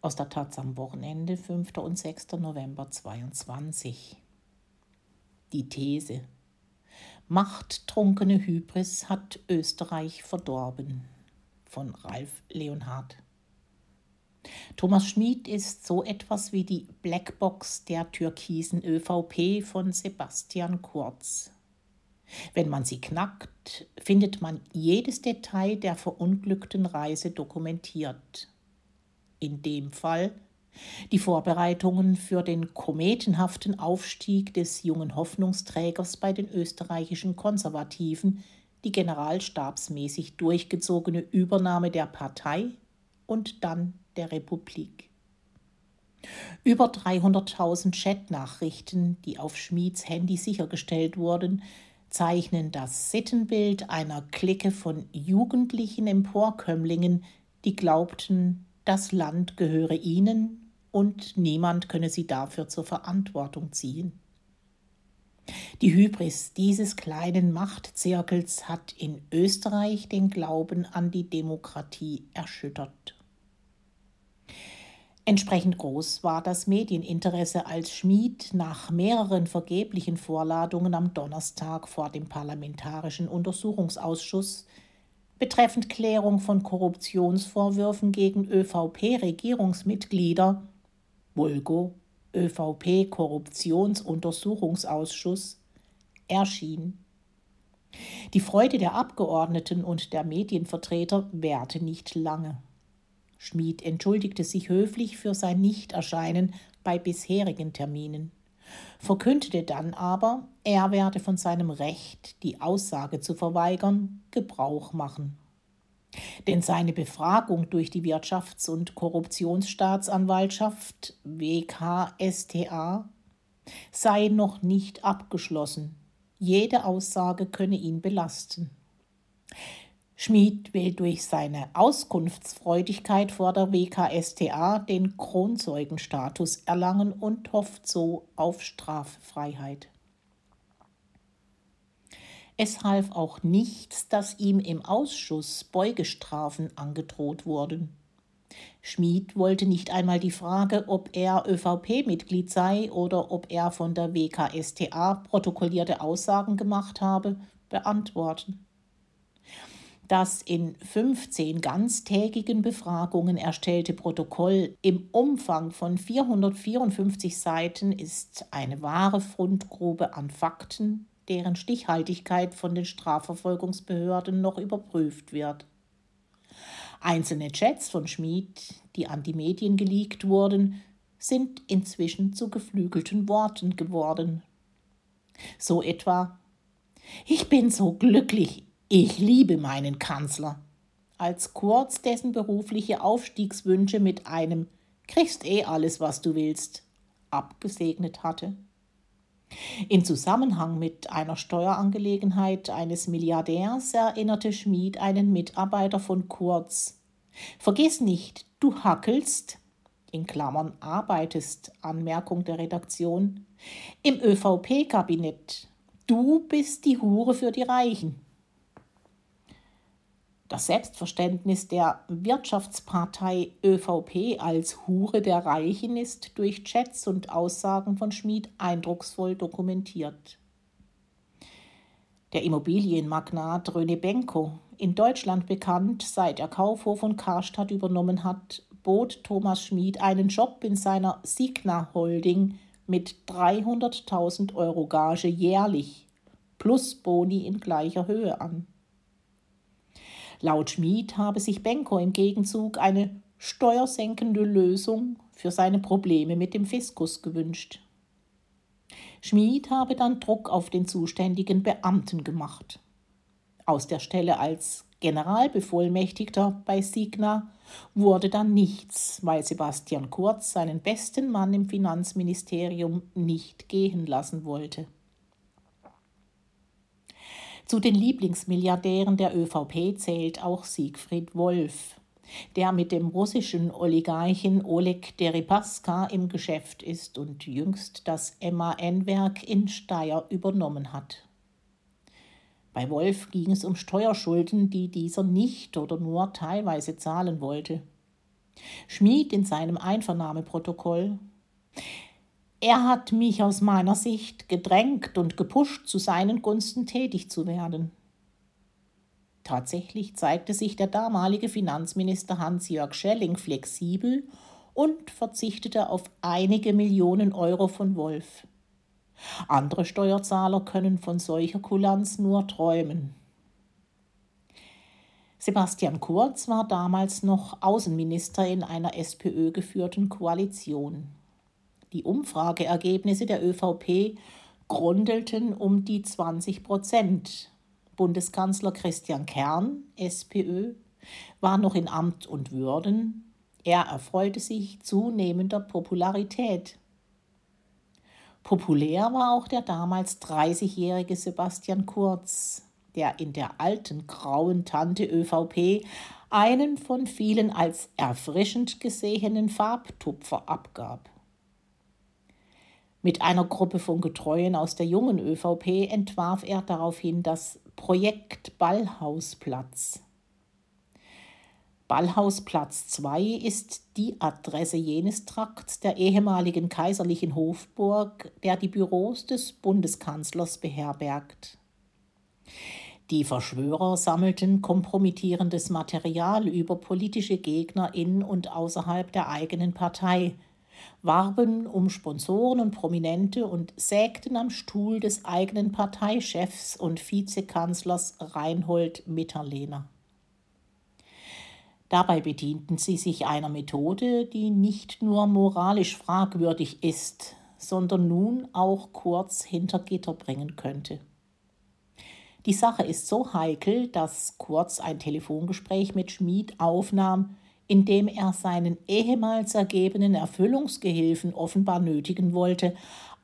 aus der Taz am Wochenende 5. und 6. November 22. Die These Machttrunkene Hybris hat Österreich verdorben von Ralf Leonhardt. Thomas Schmid ist so etwas wie die Blackbox der türkisen ÖVP von Sebastian Kurz. Wenn man sie knackt, findet man jedes Detail der verunglückten Reise dokumentiert. In dem Fall die Vorbereitungen für den kometenhaften Aufstieg des jungen Hoffnungsträgers bei den österreichischen Konservativen, die generalstabsmäßig durchgezogene Übernahme der Partei und dann der Republik. Über 300.000 Chatnachrichten, die auf Schmieds Handy sichergestellt wurden, zeichnen das Sittenbild einer Clique von jugendlichen Emporkömmlingen, die glaubten, das Land gehöre ihnen und niemand könne sie dafür zur Verantwortung ziehen. Die Hybris dieses kleinen Machtzirkels hat in Österreich den Glauben an die Demokratie erschüttert. Entsprechend groß war das Medieninteresse, als Schmid nach mehreren vergeblichen Vorladungen am Donnerstag vor dem Parlamentarischen Untersuchungsausschuss betreffend Klärung von Korruptionsvorwürfen gegen ÖVP-Regierungsmitglieder, Vulgo ÖVP-Korruptionsuntersuchungsausschuss, erschien. Die Freude der Abgeordneten und der Medienvertreter währte nicht lange. Schmid entschuldigte sich höflich für sein Nichterscheinen bei bisherigen Terminen, verkündete dann aber, er werde von seinem Recht, die Aussage zu verweigern, Gebrauch machen. Denn seine Befragung durch die Wirtschafts- und Korruptionsstaatsanwaltschaft WKSTA sei noch nicht abgeschlossen. Jede Aussage könne ihn belasten. Schmid will durch seine Auskunftsfreudigkeit vor der WKSTA den Kronzeugenstatus erlangen und hofft so auf Straffreiheit. Es half auch nichts, dass ihm im Ausschuss Beugestrafen angedroht wurden. Schmid wollte nicht einmal die Frage, ob er ÖVP-Mitglied sei oder ob er von der WKSTA protokollierte Aussagen gemacht habe, beantworten. Das in 15 ganztägigen Befragungen erstellte Protokoll im Umfang von 454 Seiten ist eine wahre Fundgrube an Fakten, deren Stichhaltigkeit von den Strafverfolgungsbehörden noch überprüft wird. Einzelne Chats von Schmid, die an die Medien geleakt wurden, sind inzwischen zu geflügelten Worten geworden. So etwa Ich bin so glücklich, ich liebe meinen Kanzler, als Kurz dessen berufliche Aufstiegswünsche mit einem Kriegst eh alles, was du willst, abgesegnet hatte. In Zusammenhang mit einer Steuerangelegenheit eines Milliardärs erinnerte Schmid einen Mitarbeiter von Kurz. Vergiss nicht, du hackelst, in Klammern arbeitest, Anmerkung der Redaktion, im ÖVP-Kabinett. Du bist die Hure für die Reichen. Das Selbstverständnis der Wirtschaftspartei ÖVP als Hure der Reichen ist durch Chats und Aussagen von Schmid eindrucksvoll dokumentiert. Der Immobilienmagnat Röne Benko, in Deutschland bekannt, seit er Kaufhof und Karstadt übernommen hat, bot Thomas Schmid einen Job in seiner Signa Holding mit 300.000 Euro Gage jährlich plus Boni in gleicher Höhe an. Laut Schmid habe sich Benko im Gegenzug eine steuersenkende Lösung für seine Probleme mit dem Fiskus gewünscht. Schmid habe dann Druck auf den zuständigen Beamten gemacht. Aus der Stelle als Generalbevollmächtigter bei Signa wurde dann nichts, weil Sebastian Kurz seinen besten Mann im Finanzministerium nicht gehen lassen wollte. Zu den Lieblingsmilliardären der ÖVP zählt auch Siegfried Wolf, der mit dem russischen Oligarchen Oleg Deripaska im Geschäft ist und jüngst das MAN-Werk in Steyr übernommen hat. Bei Wolf ging es um Steuerschulden, die dieser nicht oder nur teilweise zahlen wollte. Schmid in seinem Einvernahmeprotokoll. Er hat mich aus meiner Sicht gedrängt und gepusht, zu seinen Gunsten tätig zu werden. Tatsächlich zeigte sich der damalige Finanzminister Hans-Jörg Schelling flexibel und verzichtete auf einige Millionen Euro von Wolf. Andere Steuerzahler können von solcher Kulanz nur träumen. Sebastian Kurz war damals noch Außenminister in einer SPÖ geführten Koalition. Die Umfrageergebnisse der ÖVP grundelten um die 20 Prozent. Bundeskanzler Christian Kern, SPÖ, war noch in Amt und Würden. Er erfreute sich zunehmender Popularität. Populär war auch der damals 30-jährige Sebastian Kurz, der in der alten grauen Tante ÖVP einen von vielen als erfrischend gesehenen Farbtupfer abgab. Mit einer Gruppe von Getreuen aus der jungen ÖVP entwarf er daraufhin das Projekt Ballhausplatz. Ballhausplatz 2 ist die Adresse jenes Trakts der ehemaligen kaiserlichen Hofburg, der die Büros des Bundeskanzlers beherbergt. Die Verschwörer sammelten kompromittierendes Material über politische Gegner in und außerhalb der eigenen Partei, warben um Sponsoren und Prominente und sägten am Stuhl des eigenen Parteichefs und Vizekanzlers Reinhold Mitterlehner. Dabei bedienten sie sich einer Methode, die nicht nur moralisch fragwürdig ist, sondern nun auch kurz hinter Gitter bringen könnte. Die Sache ist so heikel, dass Kurz ein Telefongespräch mit Schmid aufnahm, in dem er seinen ehemals ergebenen Erfüllungsgehilfen offenbar nötigen wollte,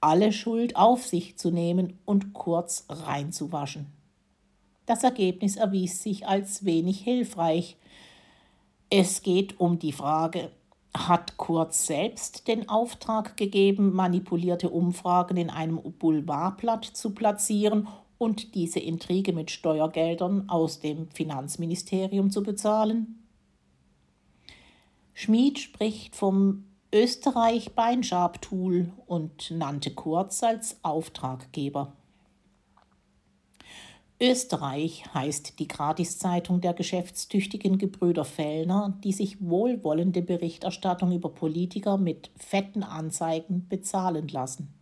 alle Schuld auf sich zu nehmen und Kurz reinzuwaschen. Das Ergebnis erwies sich als wenig hilfreich. Es geht um die Frage, hat Kurz selbst den Auftrag gegeben, manipulierte Umfragen in einem Boulevardblatt zu platzieren und diese Intrige mit Steuergeldern aus dem Finanzministerium zu bezahlen? Schmid spricht vom Österreich-Beinschab-Tool und nannte Kurz als Auftraggeber. Österreich heißt die Gratiszeitung der geschäftstüchtigen Gebrüder Fellner, die sich wohlwollende Berichterstattung über Politiker mit fetten Anzeigen bezahlen lassen.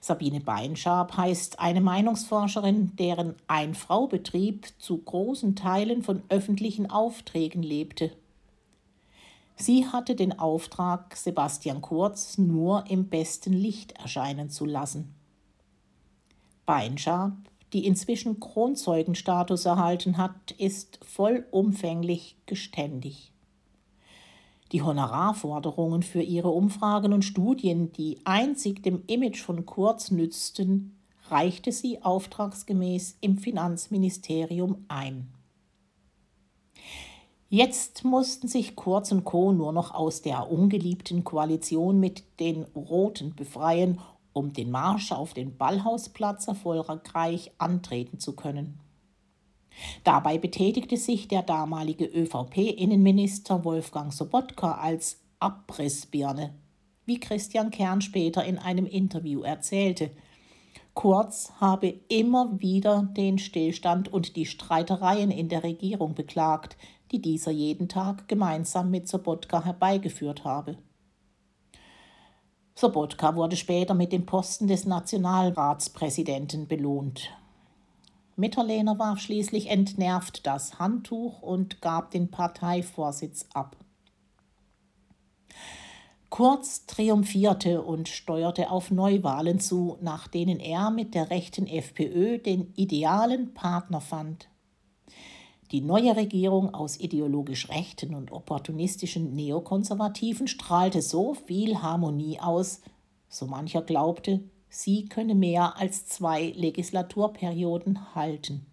Sabine Beinschab heißt eine Meinungsforscherin, deren Ein-Frau-Betrieb zu großen Teilen von öffentlichen Aufträgen lebte. Sie hatte den Auftrag, Sebastian Kurz nur im besten Licht erscheinen zu lassen. Beinschab, die inzwischen Kronzeugenstatus erhalten hat, ist vollumfänglich geständig. Die Honorarforderungen für ihre Umfragen und Studien, die einzig dem Image von Kurz nützten, reichte sie auftragsgemäß im Finanzministerium ein. Jetzt mussten sich Kurz und Co. nur noch aus der ungeliebten Koalition mit den Roten befreien, um den Marsch auf den Ballhausplatz erfolgreich antreten zu können. Dabei betätigte sich der damalige ÖVP-Innenminister Wolfgang Sobotka als Abrissbirne, wie Christian Kern später in einem Interview erzählte. Kurz habe immer wieder den Stillstand und die Streitereien in der Regierung beklagt, die dieser jeden Tag gemeinsam mit Sobotka herbeigeführt habe. Sobotka wurde später mit dem Posten des Nationalratspräsidenten belohnt. Mitterlehner warf schließlich entnervt das Handtuch und gab den Parteivorsitz ab. Kurz triumphierte und steuerte auf Neuwahlen zu, nach denen er mit der rechten FPÖ den idealen Partner fand. Die neue Regierung aus ideologisch rechten und opportunistischen Neokonservativen strahlte so viel Harmonie aus, so mancher glaubte, sie könne mehr als zwei Legislaturperioden halten.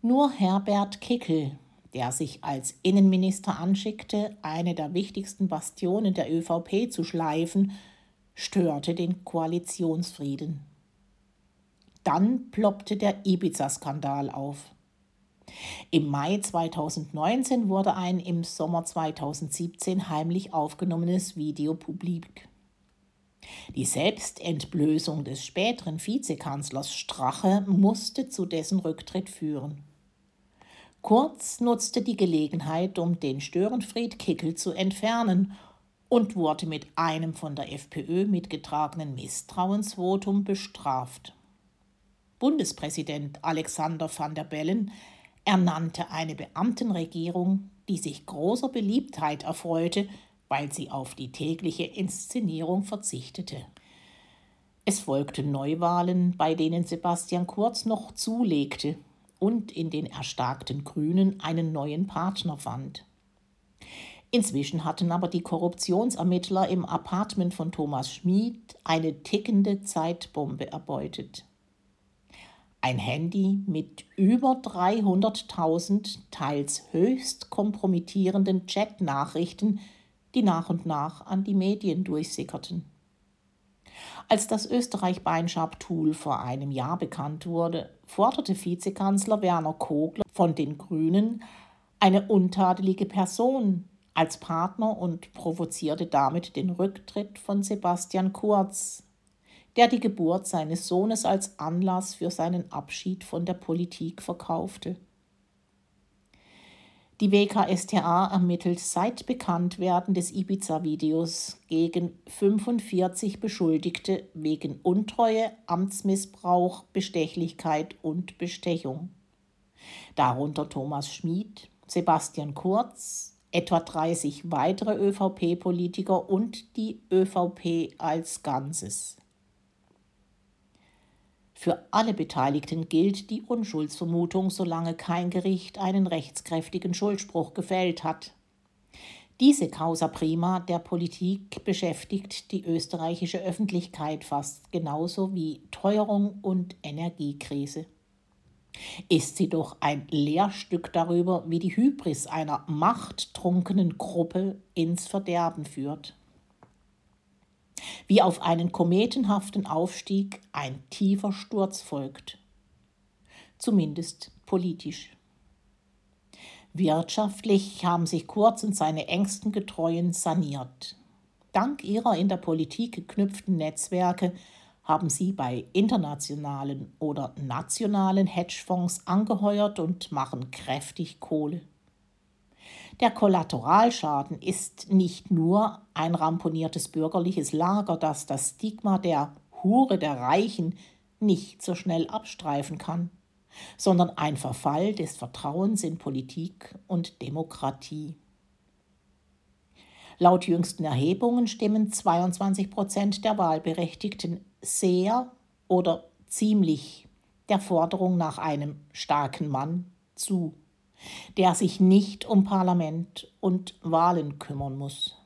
Nur Herbert Kickel, der sich als Innenminister anschickte, eine der wichtigsten Bastionen der ÖVP zu schleifen, störte den Koalitionsfrieden. Dann ploppte der Ibiza-Skandal auf. Im Mai 2019 wurde ein im Sommer 2017 heimlich aufgenommenes Video publik. Die Selbstentblößung des späteren Vizekanzlers Strache musste zu dessen Rücktritt führen. Kurz nutzte die Gelegenheit, um den Störenfried Kickel zu entfernen und wurde mit einem von der FPÖ mitgetragenen Misstrauensvotum bestraft. Bundespräsident Alexander van der Bellen ernannte eine Beamtenregierung, die sich großer Beliebtheit erfreute, weil sie auf die tägliche Inszenierung verzichtete. Es folgten Neuwahlen, bei denen Sebastian Kurz noch zulegte und in den erstarkten Grünen einen neuen Partner fand. Inzwischen hatten aber die Korruptionsermittler im Apartment von Thomas Schmid eine tickende Zeitbombe erbeutet. Ein Handy mit über 300.000 teils höchst kompromittierenden Chatnachrichten, die nach und nach an die Medien durchsickerten. Als das Österreich-Beinschab-Tool vor einem Jahr bekannt wurde, forderte Vizekanzler Werner Kogler von den Grünen eine untadelige Person als Partner und provozierte damit den Rücktritt von Sebastian Kurz, der die Geburt seines Sohnes als Anlass für seinen Abschied von der Politik verkaufte. Die WKStA ermittelt seit Bekanntwerden des Ibiza-Videos gegen 45 Beschuldigte wegen Untreue, Amtsmissbrauch, Bestechlichkeit und Bestechung. Darunter Thomas Schmid, Sebastian Kurz, etwa 30 weitere ÖVP-Politiker und die ÖVP als Ganzes. Für alle Beteiligten gilt die Unschuldsvermutung, solange kein Gericht einen rechtskräftigen Schuldspruch gefällt hat. Diese Causa prima der Politik beschäftigt die österreichische Öffentlichkeit fast genauso wie Teuerung und Energiekrise. Ist sie doch ein Lehrstück darüber, wie die Hybris einer machttrunkenen Gruppe ins Verderben führt wie auf einen kometenhaften Aufstieg ein tiefer Sturz folgt. Zumindest politisch. Wirtschaftlich haben sich Kurz und seine engsten Getreuen saniert. Dank ihrer in der Politik geknüpften Netzwerke haben sie bei internationalen oder nationalen Hedgefonds angeheuert und machen kräftig Kohle. Der Kollateralschaden ist nicht nur ein ramponiertes bürgerliches Lager, das das Stigma der Hure der Reichen nicht so schnell abstreifen kann, sondern ein Verfall des Vertrauens in Politik und Demokratie. Laut jüngsten Erhebungen stimmen 22 Prozent der Wahlberechtigten sehr oder ziemlich der Forderung nach einem starken Mann zu der sich nicht um Parlament und Wahlen kümmern muss.